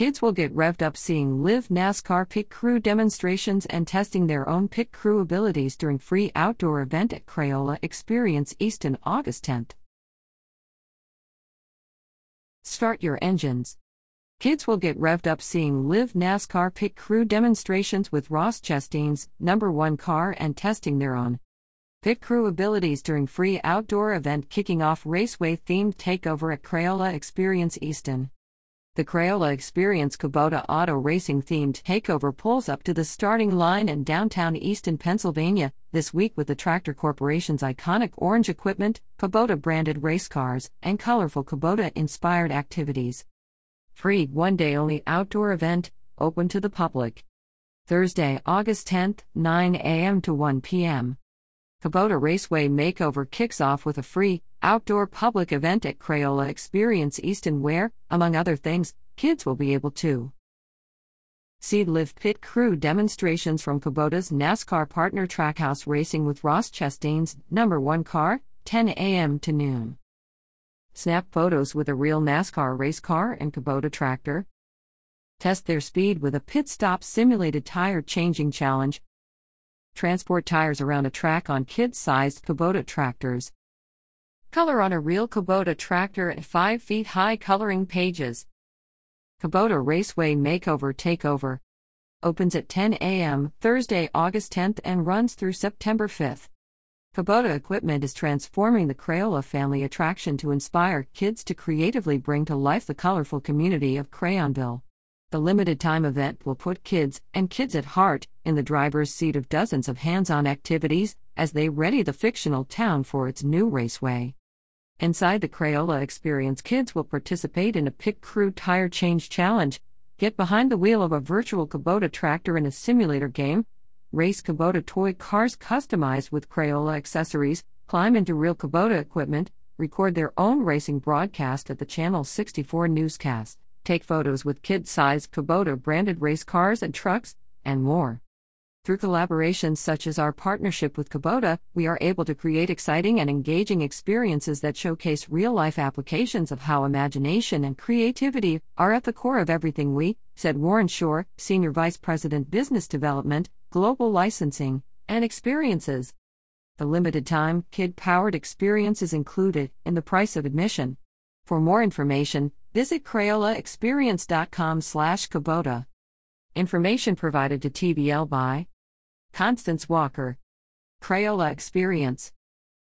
Kids will get revved up seeing live NASCAR pit crew demonstrations and testing their own pit crew abilities during free outdoor event at Crayola Experience Easton August 10th. Start your engines. Kids will get revved up seeing live NASCAR pit crew demonstrations with Ross Chastain's number one car and testing their own pit crew abilities during free outdoor event kicking off raceway themed takeover at Crayola Experience Easton. The Crayola Experience Kubota Auto Racing themed takeover pulls up to the starting line in downtown Easton, Pennsylvania, this week with the Tractor Corporation's iconic orange equipment, Kubota branded race cars, and colorful Kubota inspired activities. Free one day only outdoor event, open to the public. Thursday, August 10th, 9 a.m. to 1 p.m. Kubota Raceway Makeover kicks off with a free, outdoor public event at Crayola Experience Easton where, among other things, kids will be able to see live pit crew demonstrations from Kubota's NASCAR partner Trackhouse Racing with Ross Chastain's number one car, 10 a.m. to noon. Snap photos with a real NASCAR race car and Kubota tractor. Test their speed with a pit stop simulated tire changing challenge. Transport tires around a track on kid sized Kubota tractors. Color on a real Kubota tractor at 5 feet high coloring pages. Kubota Raceway Makeover Takeover. Opens at 10 a.m. Thursday, August 10th and runs through September 5th. Kubota equipment is transforming the Crayola family attraction to inspire kids to creatively bring to life the colorful community of Crayonville. The limited time event will put kids, and kids at heart, in the driver's seat of dozens of hands on activities as they ready the fictional town for its new raceway. Inside the Crayola experience, kids will participate in a Pit Crew Tire Change Challenge, get behind the wheel of a virtual Kubota tractor in a simulator game, race Kubota toy cars customized with Crayola accessories, climb into real Kubota equipment, record their own racing broadcast at the Channel 64 newscast, take photos with kid sized Kubota branded race cars and trucks, and more. Through collaborations such as our partnership with Kubota, we are able to create exciting and engaging experiences that showcase real life applications of how imagination and creativity are at the core of everything we, said Warren Shore, Senior Vice President Business Development, Global Licensing, and Experiences. The limited time, kid powered experience is included in the price of admission. For more information, visit CrayolaExperience.com slash Kubota. Information provided to TBL by Constance Walker. Crayola Experience.